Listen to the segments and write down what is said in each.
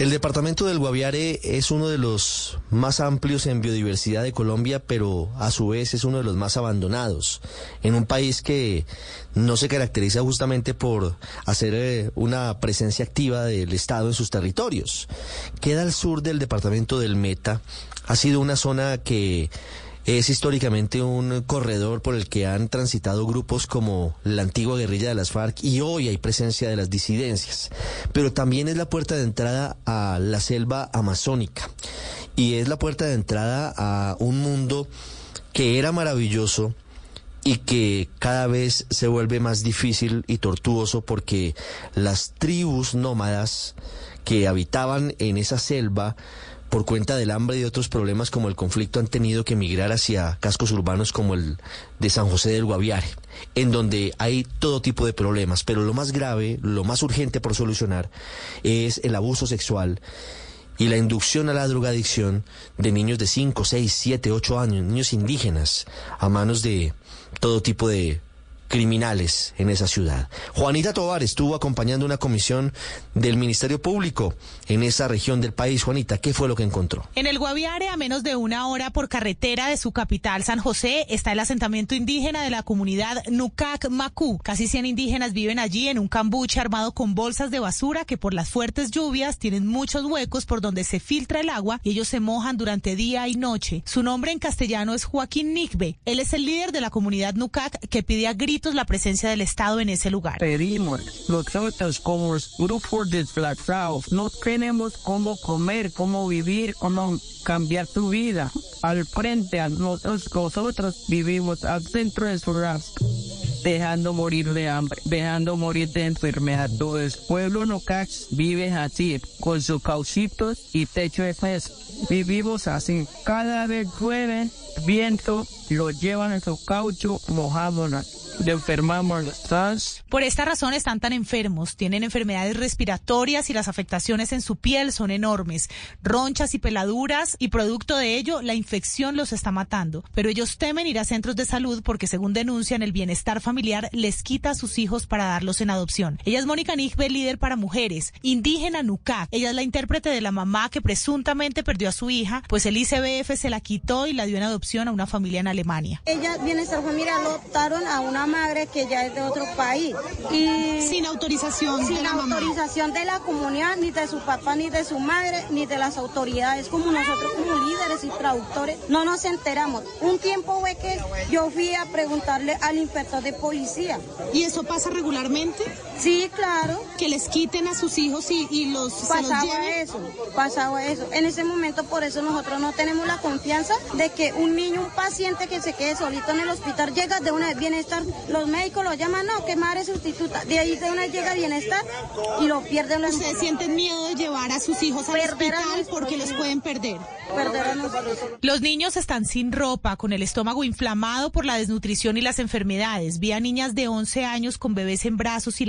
El departamento del Guaviare es uno de los más amplios en biodiversidad de Colombia, pero a su vez es uno de los más abandonados. En un país que no se caracteriza justamente por hacer eh, una presencia activa del Estado en sus territorios. Queda al sur del departamento del Meta. Ha sido una zona que es históricamente un corredor por el que han transitado grupos como la antigua guerrilla de las FARC y hoy hay presencia de las disidencias. Pero también es la puerta de entrada a la selva amazónica y es la puerta de entrada a un mundo que era maravilloso y que cada vez se vuelve más difícil y tortuoso porque las tribus nómadas que habitaban en esa selva por cuenta del hambre y de otros problemas como el conflicto han tenido que emigrar hacia cascos urbanos como el de San José del Guaviare, en donde hay todo tipo de problemas, pero lo más grave, lo más urgente por solucionar es el abuso sexual y la inducción a la drogadicción de niños de 5, 6, 7, 8 años, niños indígenas, a manos de todo tipo de criminales en esa ciudad. Juanita Tovar estuvo acompañando una comisión del Ministerio Público en esa región del país. Juanita, ¿qué fue lo que encontró? En el Guaviare, a menos de una hora por carretera de su capital, San José, está el asentamiento indígena de la comunidad Nucac Macú. Casi 100 indígenas viven allí en un cambuche armado con bolsas de basura que por las fuertes lluvias tienen muchos huecos por donde se filtra el agua y ellos se mojan durante día y noche. Su nombre en castellano es Joaquín Nicbe. Él es el líder de la comunidad Nucac que pide a gritos la presencia del Estado en ese lugar. Pedimos, nosotros como grupos desplazados, no tenemos cómo comer, cómo vivir, cómo cambiar tu vida. Al frente a nosotros, nosotros vivimos al centro de su raza dejando morir de hambre, dejando morir de enfermedad. Todo el pueblo no vive así, con sus cauchitos y techo de peso. Vivimos así. Cada vez llueve, viento, lo llevan en su caucho, mojándonos de enfermamos. Por esta razón están tan enfermos, tienen enfermedades respiratorias y las afectaciones en su piel son enormes, ronchas y peladuras y producto de ello la infección los está matando. Pero ellos temen ir a centros de salud porque según denuncian el bienestar familiar les quita a sus hijos para darlos en adopción. Ella es Mónica Nigbe, líder para mujeres, indígena Nucac. Ella es la intérprete de la mamá que presuntamente perdió a su hija, pues el ICBF se la quitó y la dio en adopción a una familia en Alemania. Ella bienestar familiar lo adoptaron a una madre que ya es de otro país. Y sin autorización sin de la autorización de la comunidad, ni de su papá, ni de su madre, ni de las autoridades. Como nosotros como líderes y traductores no nos enteramos. Un tiempo fue que yo fui a preguntarle al inspector de policía. ¿Y eso pasa regularmente? Sí, claro. Que les quiten a sus hijos y, los pasaba eso, pasaba eso. En ese momento por eso nosotros no tenemos la confianza de que un niño, un paciente que se quede solito en el hospital llega de una bienestar los médicos lo llaman, no, que madre sustituta. De ahí de una llega bienestar y lo pierden los ¿Ustedes sienten miedo de llevar a sus hijos al hospital porque los pueden perder? Perder a Los niños están sin ropa, con el estómago inflamado por la desnutrición y las enfermedades. Vi a niñas de 11 años con bebés en brazos y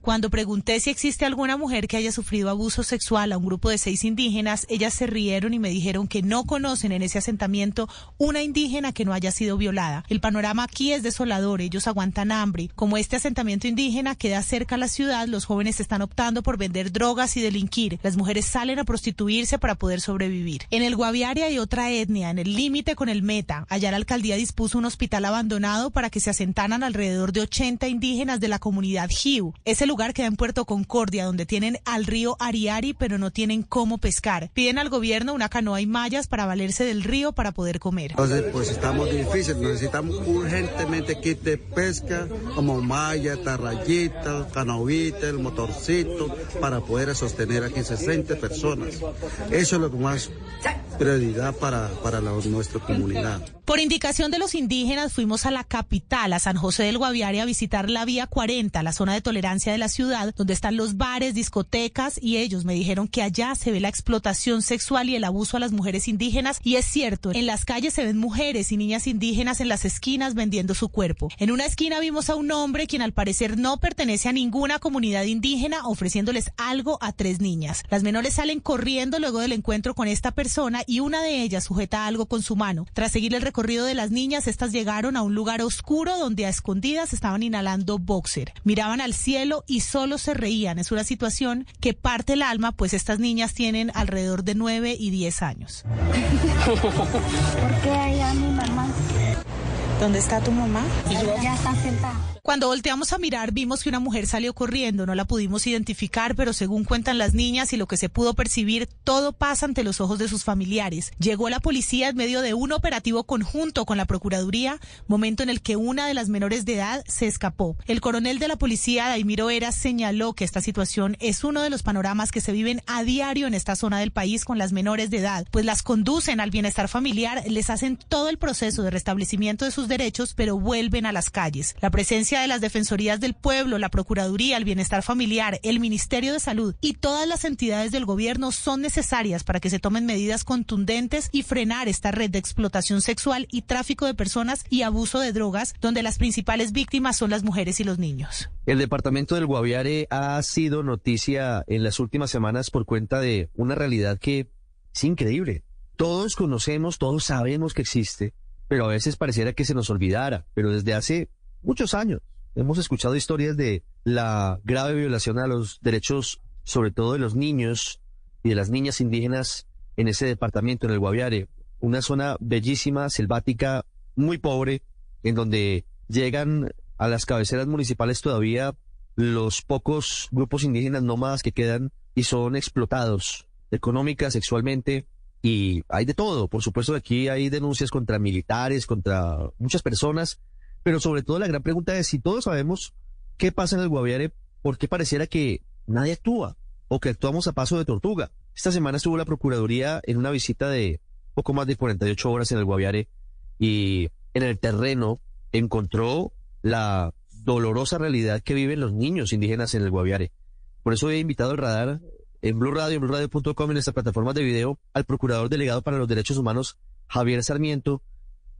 Cuando pregunté si existe alguna mujer que haya sufrido abuso sexual a un grupo de seis indígenas, ellas se rieron y me dijeron que no conocen en ese asentamiento una indígena que no haya sido violada. El panorama aquí es desolador ellos aguantan hambre. Como este asentamiento indígena queda cerca a la ciudad, los jóvenes están optando por vender drogas y delinquir. Las mujeres salen a prostituirse para poder sobrevivir. En el Guaviare hay otra etnia, en el límite con el Meta. Allá la alcaldía dispuso un hospital abandonado para que se asentaran alrededor de 80 indígenas de la comunidad Ese lugar queda en Puerto Concordia, donde tienen al río Ariari, pero no tienen cómo pescar. Piden al gobierno una canoa y mallas para valerse del río para poder comer. Entonces, pues estamos difíciles, necesitamos urgentemente kit de pesca como malla, tarrayita, canovita, el motorcito, para poder sostener aquí 60 personas. Eso es lo que más prioridad para, para la, nuestra comunidad. Por indicación de los indígenas fuimos a la capital, a San José del Guaviare, a visitar la Vía 40, la zona de tolerancia de la ciudad, donde están los bares, discotecas, y ellos me dijeron que allá se ve la explotación sexual y el abuso a las mujeres indígenas, y es cierto, en las calles se ven mujeres y niñas indígenas en las esquinas vendiendo su cuerpo. En una esquina vimos a un hombre quien al parecer no pertenece a ninguna comunidad indígena ofreciéndoles algo a tres niñas. Las menores salen corriendo luego del encuentro con esta persona y una de ellas sujeta algo con su mano. Tras seguir el recorrido de las niñas, estas llegaron a un lugar oscuro donde a escondidas estaban inhalando boxer. Miraban al cielo y solo se reían. Es una situación que parte el alma, pues estas niñas tienen alrededor de 9 y 10 años. ¿Por qué a mi mamá? ¿Dónde está tu mamá? Ya está sentada. Cuando volteamos a mirar vimos que una mujer salió corriendo, no la pudimos identificar, pero según cuentan las niñas y lo que se pudo percibir, todo pasa ante los ojos de sus familiares. Llegó la policía en medio de un operativo conjunto con la Procuraduría, momento en el que una de las menores de edad se escapó. El coronel de la policía, Daimiro Eras, señaló que esta situación es uno de los panoramas que se viven a diario en esta zona del país con las menores de edad, pues las conducen al bienestar familiar, les hacen todo el proceso de restablecimiento de sus derechos, pero vuelven a las calles. La presencia de las defensorías del pueblo, la Procuraduría, el Bienestar Familiar, el Ministerio de Salud y todas las entidades del gobierno son necesarias para que se tomen medidas contundentes y frenar esta red de explotación sexual y tráfico de personas y abuso de drogas, donde las principales víctimas son las mujeres y los niños. El departamento del Guaviare ha sido noticia en las últimas semanas por cuenta de una realidad que es increíble. Todos conocemos, todos sabemos que existe, pero a veces pareciera que se nos olvidara. Pero desde hace muchos años. Hemos escuchado historias de la grave violación a los derechos, sobre todo de los niños y de las niñas indígenas en ese departamento, en el Guaviare. Una zona bellísima, selvática, muy pobre, en donde llegan a las cabeceras municipales todavía los pocos grupos indígenas nómadas que quedan y son explotados económica, sexualmente, y hay de todo. Por supuesto, aquí hay denuncias contra militares, contra muchas personas, pero sobre todo la gran pregunta es si todos sabemos qué pasa en el Guaviare, ¿por qué pareciera que nadie actúa o que actuamos a paso de tortuga? Esta semana estuvo la Procuraduría en una visita de poco más de 48 horas en el Guaviare y en el terreno encontró la dolorosa realidad que viven los niños indígenas en el Guaviare. Por eso he invitado al radar en Blue Radio, en BlueRadio.com, en nuestra plataforma de video, al Procurador Delegado para los Derechos Humanos, Javier Sarmiento,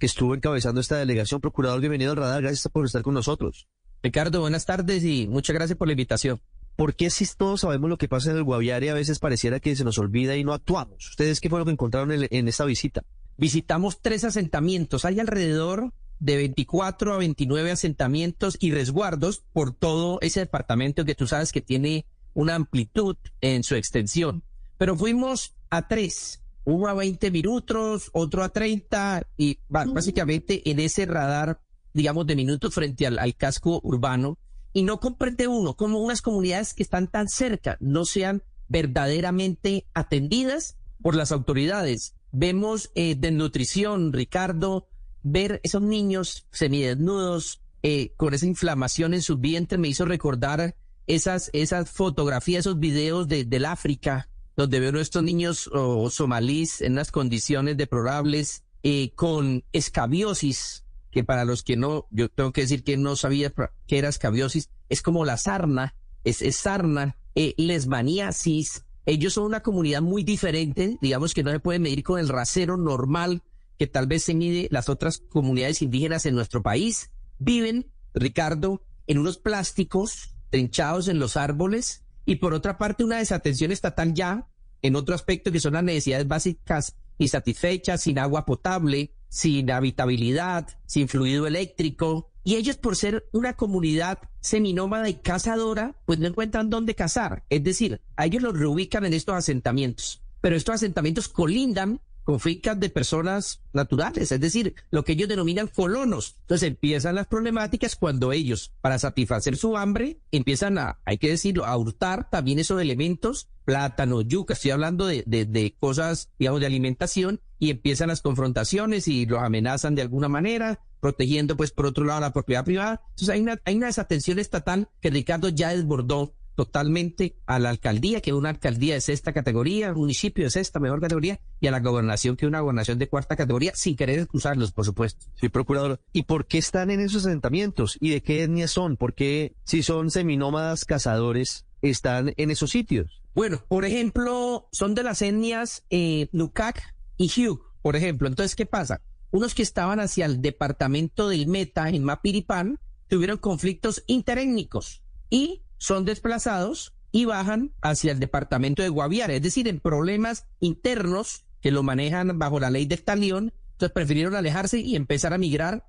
que estuvo encabezando esta delegación. Procurador, bienvenido al radar, gracias por estar con nosotros. Ricardo, buenas tardes y muchas gracias por la invitación. ¿Por qué si todos sabemos lo que pasa en el Guaviare a veces pareciera que se nos olvida y no actuamos? ¿Ustedes qué fue lo que encontraron en, en esta visita? Visitamos tres asentamientos. Hay alrededor de 24 a 29 asentamientos y resguardos por todo ese departamento que tú sabes que tiene una amplitud en su extensión. Pero fuimos a tres uno a 20 minutos, otro a 30 y básicamente en ese radar, digamos, de minutos frente al, casco urbano y no comprende uno cómo unas comunidades que están tan cerca no sean verdaderamente atendidas por las autoridades. Vemos eh, desnutrición, Ricardo, ver esos niños semidesnudos eh, con esa inflamación en su vientre me hizo recordar esas, esas fotografías, esos videos de, del África donde veo a estos niños somalíes en unas condiciones deplorables, eh, con escabiosis, que para los que no, yo tengo que decir que no sabía qué era escabiosis, es como la sarna, es, sarna, eh, lesmaniasis. Ellos son una comunidad muy diferente, digamos que no se puede medir con el rasero normal que tal vez se mide las otras comunidades indígenas en nuestro país. Viven, Ricardo, en unos plásticos trinchados en los árboles, y por otra parte una desatención estatal ya en otro aspecto que son las necesidades básicas insatisfechas, sin agua potable, sin habitabilidad, sin fluido eléctrico. Y ellos, por ser una comunidad seminómada y cazadora, pues no encuentran dónde cazar. Es decir, a ellos los reubican en estos asentamientos. Pero estos asentamientos colindan con fincas de personas naturales, es decir, lo que ellos denominan colonos. Entonces empiezan las problemáticas cuando ellos, para satisfacer su hambre, empiezan a, hay que decirlo, a hurtar también esos elementos, plátano, yuca, estoy hablando de, de, de cosas, digamos, de alimentación, y empiezan las confrontaciones y los amenazan de alguna manera, protegiendo pues por otro lado la propiedad privada. Entonces hay una, hay una desatención estatal que Ricardo ya desbordó totalmente a la alcaldía, que es una alcaldía de sexta categoría, municipio de sexta mejor categoría, y a la gobernación, que es una gobernación de cuarta categoría, sin querer excusarlos, por supuesto. Sí, procurador. ¿Y por qué están en esos asentamientos? ¿Y de qué etnia son? ¿Por qué, si son seminómadas cazadores, están en esos sitios? Bueno, por ejemplo, son de las etnias eh, Nukak y Hugh, por ejemplo. Entonces, ¿qué pasa? Unos que estaban hacia el departamento del Meta en Mapiripán tuvieron conflictos interétnicos y son desplazados y bajan hacia el departamento de Guaviare, es decir, en problemas internos que lo manejan bajo la ley del talión, entonces prefirieron alejarse y empezar a migrar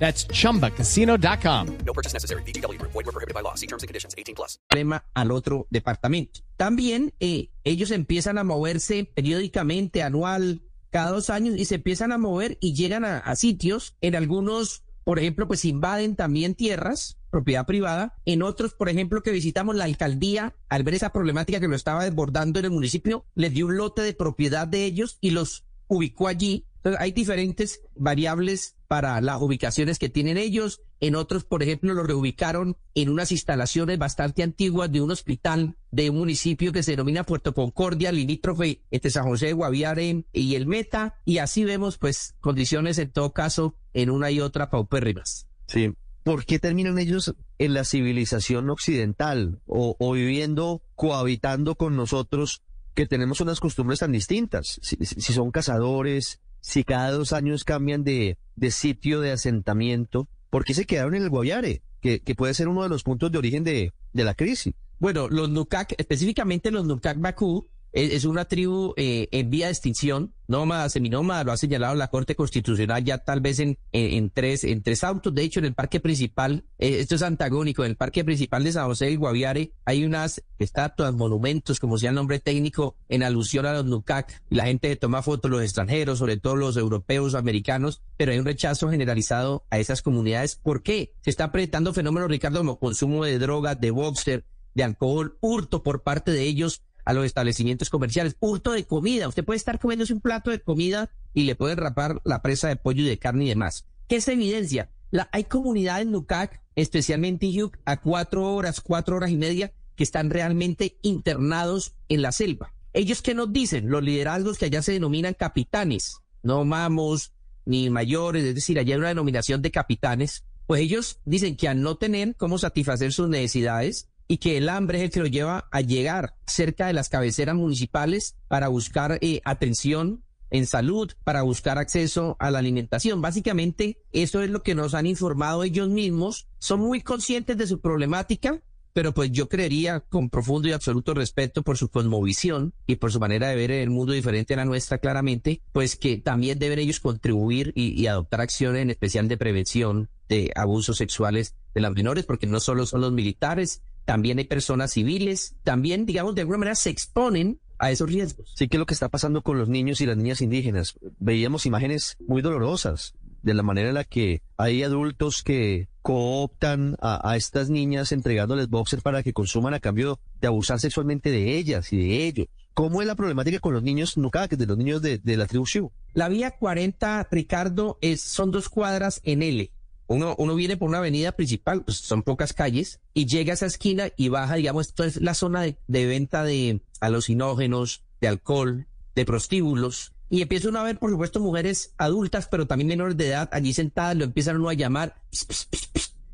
That's chumbacasino.com. No purchase necessary. BGW. Void were prohibited by law. See terms and conditions. 18 plus. problema al otro departamento. También eh, ellos empiezan a moverse periódicamente, anual, cada dos años, y se empiezan a mover y llegan a, a sitios. En algunos, por ejemplo, pues invaden también tierras, propiedad privada. En otros, por ejemplo, que visitamos la alcaldía, al ver esa problemática que lo estaba desbordando en el municipio, les dio un lote de propiedad de ellos y los ubicó allí. Entonces, hay diferentes variables para las ubicaciones que tienen ellos. En otros, por ejemplo, los reubicaron en unas instalaciones bastante antiguas de un hospital de un municipio que se denomina Puerto Concordia, limítrofe entre San José de Guaviare y el Meta. Y así vemos, pues, condiciones en todo caso en una y otra paupérrimas. Sí. ¿Por qué terminan ellos en la civilización occidental o, viviendo, cohabitando con nosotros que tenemos unas costumbres tan distintas? Si son cazadores, si cada dos años cambian de, de sitio de asentamiento, ¿por qué se quedaron en el Guaviare? Que, puede ser uno de los puntos de origen de, de la crisis. Bueno, los Nukak, específicamente los Nukak Bakú, es, una tribu eh, en vía de extinción, nómada, seminómada, lo ha señalado la Corte Constitucional ya tal vez en, en, tres, en tres autos. De hecho, en el parque principal, eh, esto es antagónico, en el parque principal de San José del Guaviare hay unas estatuas, monumentos, como sea el nombre técnico, en alusión a los Nukak. La gente toma fotos, los extranjeros, sobre todo los europeos, americanos, pero hay un rechazo generalizado a esas comunidades. ¿Por qué? Se está presentando fenómenos, Ricardo, como consumo de drogas, de boxer, de alcohol, hurto por parte de ellos a los establecimientos comerciales, hurto de comida. Usted puede estar comiéndose un plato de comida y le pueden rapar la presa de pollo y de carne y demás. ¿Qué es evidencia? La, hay comunidades en Nucac, especialmente en Yuc, a cuatro horas, cuatro horas y media, que están realmente internados en la selva. Ellos qué nos dicen, los liderazgos que allá se denominan capitanes, no mamos ni mayores, es decir, allá hay una denominación de capitanes, pues ellos dicen que al no tener cómo satisfacer sus necesidades y que el hambre es el que los lleva a llegar cerca de las cabeceras municipales para buscar eh, atención en salud, para buscar acceso a la alimentación. Básicamente, eso es lo que nos han informado ellos mismos. Son muy conscientes de su problemática, pero pues yo creería con profundo y absoluto respeto por su cosmovisión y por su manera de ver el mundo diferente a la nuestra claramente, pues que también deben ellos contribuir y, y adoptar acciones en especial de prevención de abusos sexuales de las menores, porque no solo son los militares, también hay personas civiles, también, digamos, de alguna manera se exponen a esos riesgos. Sí que es lo que está pasando con los niños y las niñas indígenas. Veíamos imágenes muy dolorosas de la manera en la que hay adultos que cooptan a, a estas niñas entregándoles boxers para que consuman a cambio de abusar sexualmente de ellas y de ellos. ¿Cómo es la problemática con los niños Nukak, de los niños de, de la tribu Shu? La vía 40, Ricardo, es, son dos cuadras en L. Uno, uno viene por una avenida principal, pues son pocas calles, y llega a esa esquina y baja, digamos, esto es la zona de, de venta de alucinógenos, de alcohol, de prostíbulos, y empieza uno a ver, por supuesto, mujeres adultas, pero también menores de edad, allí sentadas, lo empiezan uno a llamar,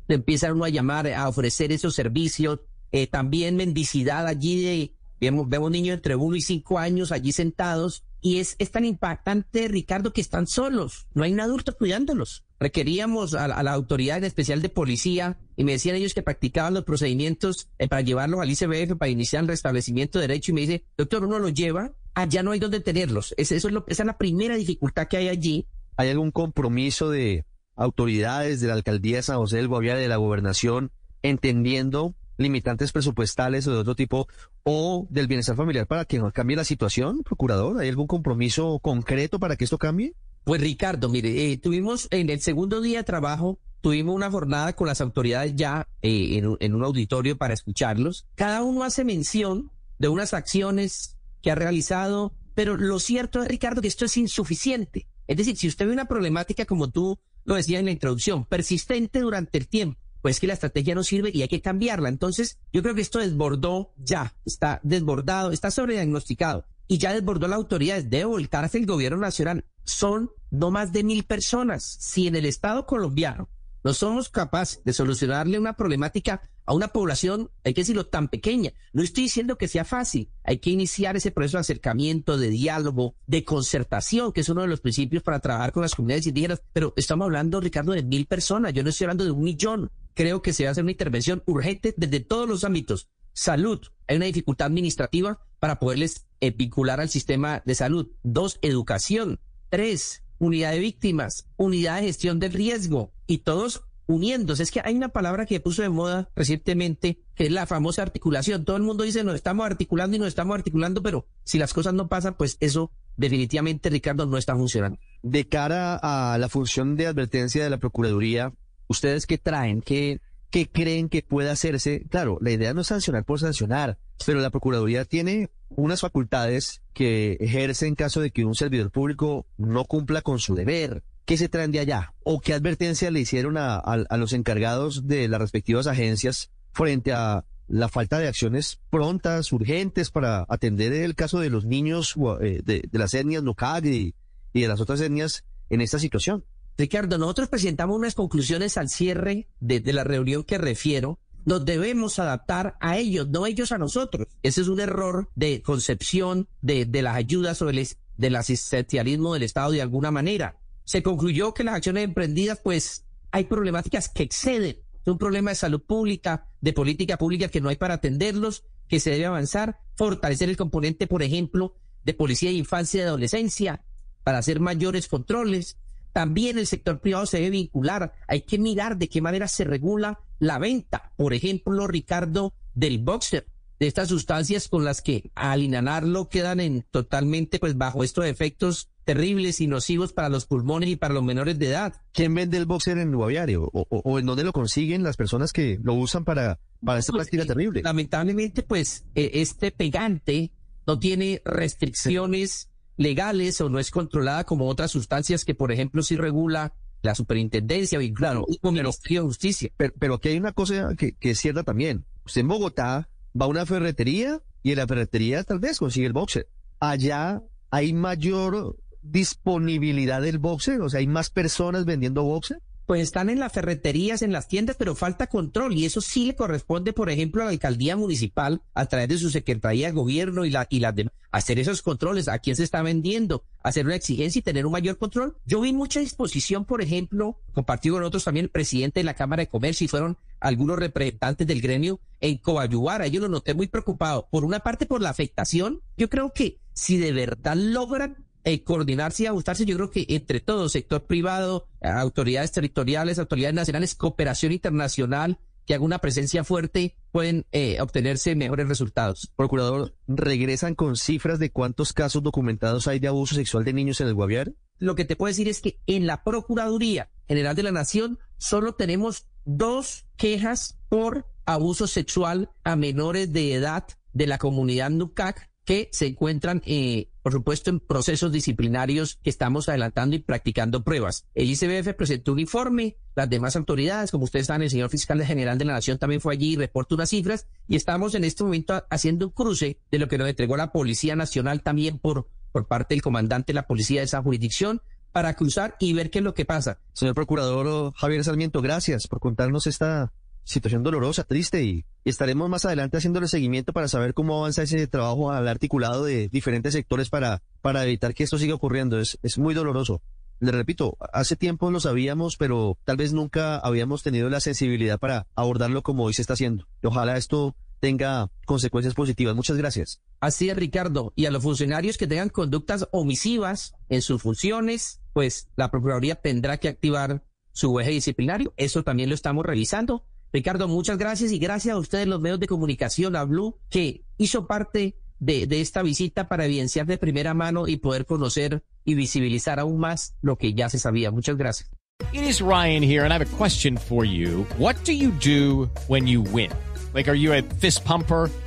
le empiezan uno a llamar, a ofrecer esos servicios, eh, también mendicidad allí de, vemos, vemos niños entre uno y cinco años allí sentados, y es, es tan impactante, Ricardo, que están solos, no hay un adulto cuidándolos. Requeríamos a, la autoridad en especial de policía y me decían ellos que practicaban los procedimientos eh, para llevarlos al ICBF para iniciar el restablecimiento de derecho y me dice, doctor, uno los lleva, allá no hay donde tenerlos. Es, eso es lo, esa es la primera dificultad que hay allí. ¿Hay algún compromiso de autoridades de la alcaldía de San José del Guaviare, de la gobernación, entendiendo limitantes presupuestales o de otro tipo, o del bienestar familiar para que cambie la situación, procurador? ¿Hay algún compromiso concreto para que esto cambie? Pues Ricardo, mire, eh, tuvimos en el segundo día de trabajo, tuvimos una jornada con las autoridades ya eh, en, un- auditorio para escucharlos. Cada uno hace mención de unas acciones que ha realizado, pero lo cierto es, Ricardo, que esto es insuficiente. Es decir, si usted ve una problemática como tú lo decías en la introducción, persistente durante el tiempo, pues que la estrategia no sirve y hay que cambiarla. Entonces, yo creo que esto desbordó ya, está desbordado, está sobrediagnosticado y ya desbordó la autoridad. Debe volcarse el gobierno nacional. Son no más de mil personas. Si en el Estado colombiano no somos capaces de solucionarle una problemática a una población, hay que decirlo, tan pequeña. No estoy diciendo que sea fácil. Hay que iniciar ese proceso de acercamiento, de diálogo, de concertación, que es uno de los principios para trabajar con las comunidades indígenas. Pero estamos hablando, Ricardo, de mil personas. Yo no estoy hablando de un millón. Creo que se va a hacer una intervención urgente desde todos los ámbitos. Salud. Hay una dificultad administrativa para poderles eh, vincular al sistema de salud. Dos, educación. Tres, unidad de víctimas, unidad de gestión del riesgo y todos uniéndose. Es que hay una palabra que puso de moda recientemente, que es la famosa articulación. Todo el mundo dice nos estamos articulando y nos estamos articulando, pero si las cosas no pasan, pues eso definitivamente, Ricardo, no está funcionando. De cara a la función de advertencia de la Procuraduría, ¿ustedes qué traen? ¿Qué, qué creen que puede hacerse? Claro, la idea no es sancionar por sancionar, pero la Procuraduría tiene unas facultades que ejerce en caso de que un servidor público no cumpla con su deber. ¿Qué se traen de allá? ¿O qué advertencia le hicieron a, los encargados de las respectivas agencias frente a la falta de acciones prontas, urgentes para atender el caso de los niños eh, de, las etnias Nukag y, de las otras etnias en esta situación? Ricardo, nosotros presentamos unas conclusiones al cierre de la reunión que refiero. Nos debemos adaptar a ellos, no ellos a nosotros. Ese es un error de concepción de, de las ayudas o del, asistencialismo del Estado de alguna manera. Se concluyó que las acciones emprendidas, pues, hay problemáticas que exceden. Es un problema de salud pública, de política pública que no hay para atenderlos, que se debe avanzar, fortalecer el componente, por ejemplo, de policía de infancia y adolescencia, para hacer mayores controles. También el sector privado se debe vincular. Hay que mirar de qué manera se regula la venta, por ejemplo, Ricardo, del boxer, de estas sustancias con las que al inhalarlo quedan en totalmente pues bajo estos efectos terribles y nocivos para los pulmones y para los menores de edad. ¿Quién vende el boxer en Guaviare? ¿O, o, o en dónde lo consiguen las personas que lo usan para, para esta práctica terrible? Lamentablemente, pues, eh, este pegante no tiene restricciones legales o no es controlada como otras sustancias que, por ejemplo, sí regula la superintendencia o claro, el Ministerio de Justicia. Pero, pero aquí hay una cosa que, que es cierta también. Usted en Bogotá va a una ferretería y en la ferretería tal vez consigue el boxer. Allá hay mayor disponibilidad del boxer, o sea, hay más personas vendiendo boxer. Pues están en las ferreterías, en las tiendas, pero falta control y eso sí le corresponde, por ejemplo, a la alcaldía municipal a través de su secretaría de gobierno y la y las demás hacer esos controles, a quién se está vendiendo, hacer una exigencia y tener un mayor control. Yo vi mucha disposición, por ejemplo, compartido con otros también el presidente de la Cámara de Comercio y fueron algunos representantes del gremio en Coayuara. Yo lo noté muy preocupado. Por una parte, por la afectación. Yo creo que si de verdad logran eh, coordinarse y ajustarse, yo creo que entre todo, sector privado, autoridades territoriales, autoridades nacionales, cooperación internacional, que haga una presencia fuerte, pueden eh, obtenerse mejores resultados. Procurador, ¿regresan con cifras de cuántos casos documentados hay de abuso sexual de niños en el Guaviare? Lo que te puedo decir es que en la Procuraduría General de la Nación solo tenemos dos quejas por abuso sexual a menores de edad de la comunidad NUCAC que se encuentran, eh, por supuesto, en procesos disciplinarios que estamos adelantando y practicando pruebas. El ICBF presentó un informe, las demás autoridades, como ustedes saben, el señor fiscal general de la Nación también fue allí y reportó unas cifras y estamos en este momento haciendo un cruce de lo que nos entregó la Policía Nacional también por, por parte del comandante de la policía de esa jurisdicción para cruzar y ver qué es lo que pasa. Señor Procurador Javier Sarmiento, gracias por contarnos esta situación dolorosa, triste y estaremos más adelante haciéndole seguimiento para saber cómo avanza ese trabajo al articulado de diferentes sectores para, para evitar que esto siga ocurriendo. Es, es muy doloroso. Le repito, hace tiempo lo sabíamos, pero tal vez nunca habíamos tenido la sensibilidad para abordarlo como hoy se está haciendo. Ojalá esto tenga consecuencias positivas. Muchas gracias. Así es, Ricardo. Y a los funcionarios que tengan conductas omisivas en sus funciones, pues la Procuraduría tendrá que activar su eje disciplinario. Eso también lo estamos revisando Ricardo, muchas gracias y gracias a ustedes los medios de comunicación, a Blue, que hizo parte de, esta visita para evidenciar de primera mano y poder conocer y visibilizar aún más lo que ya se sabía. Muchas gracias. Is Ryan here, and I have a question for you. What do you do when you win? Like, are you a fist pumper?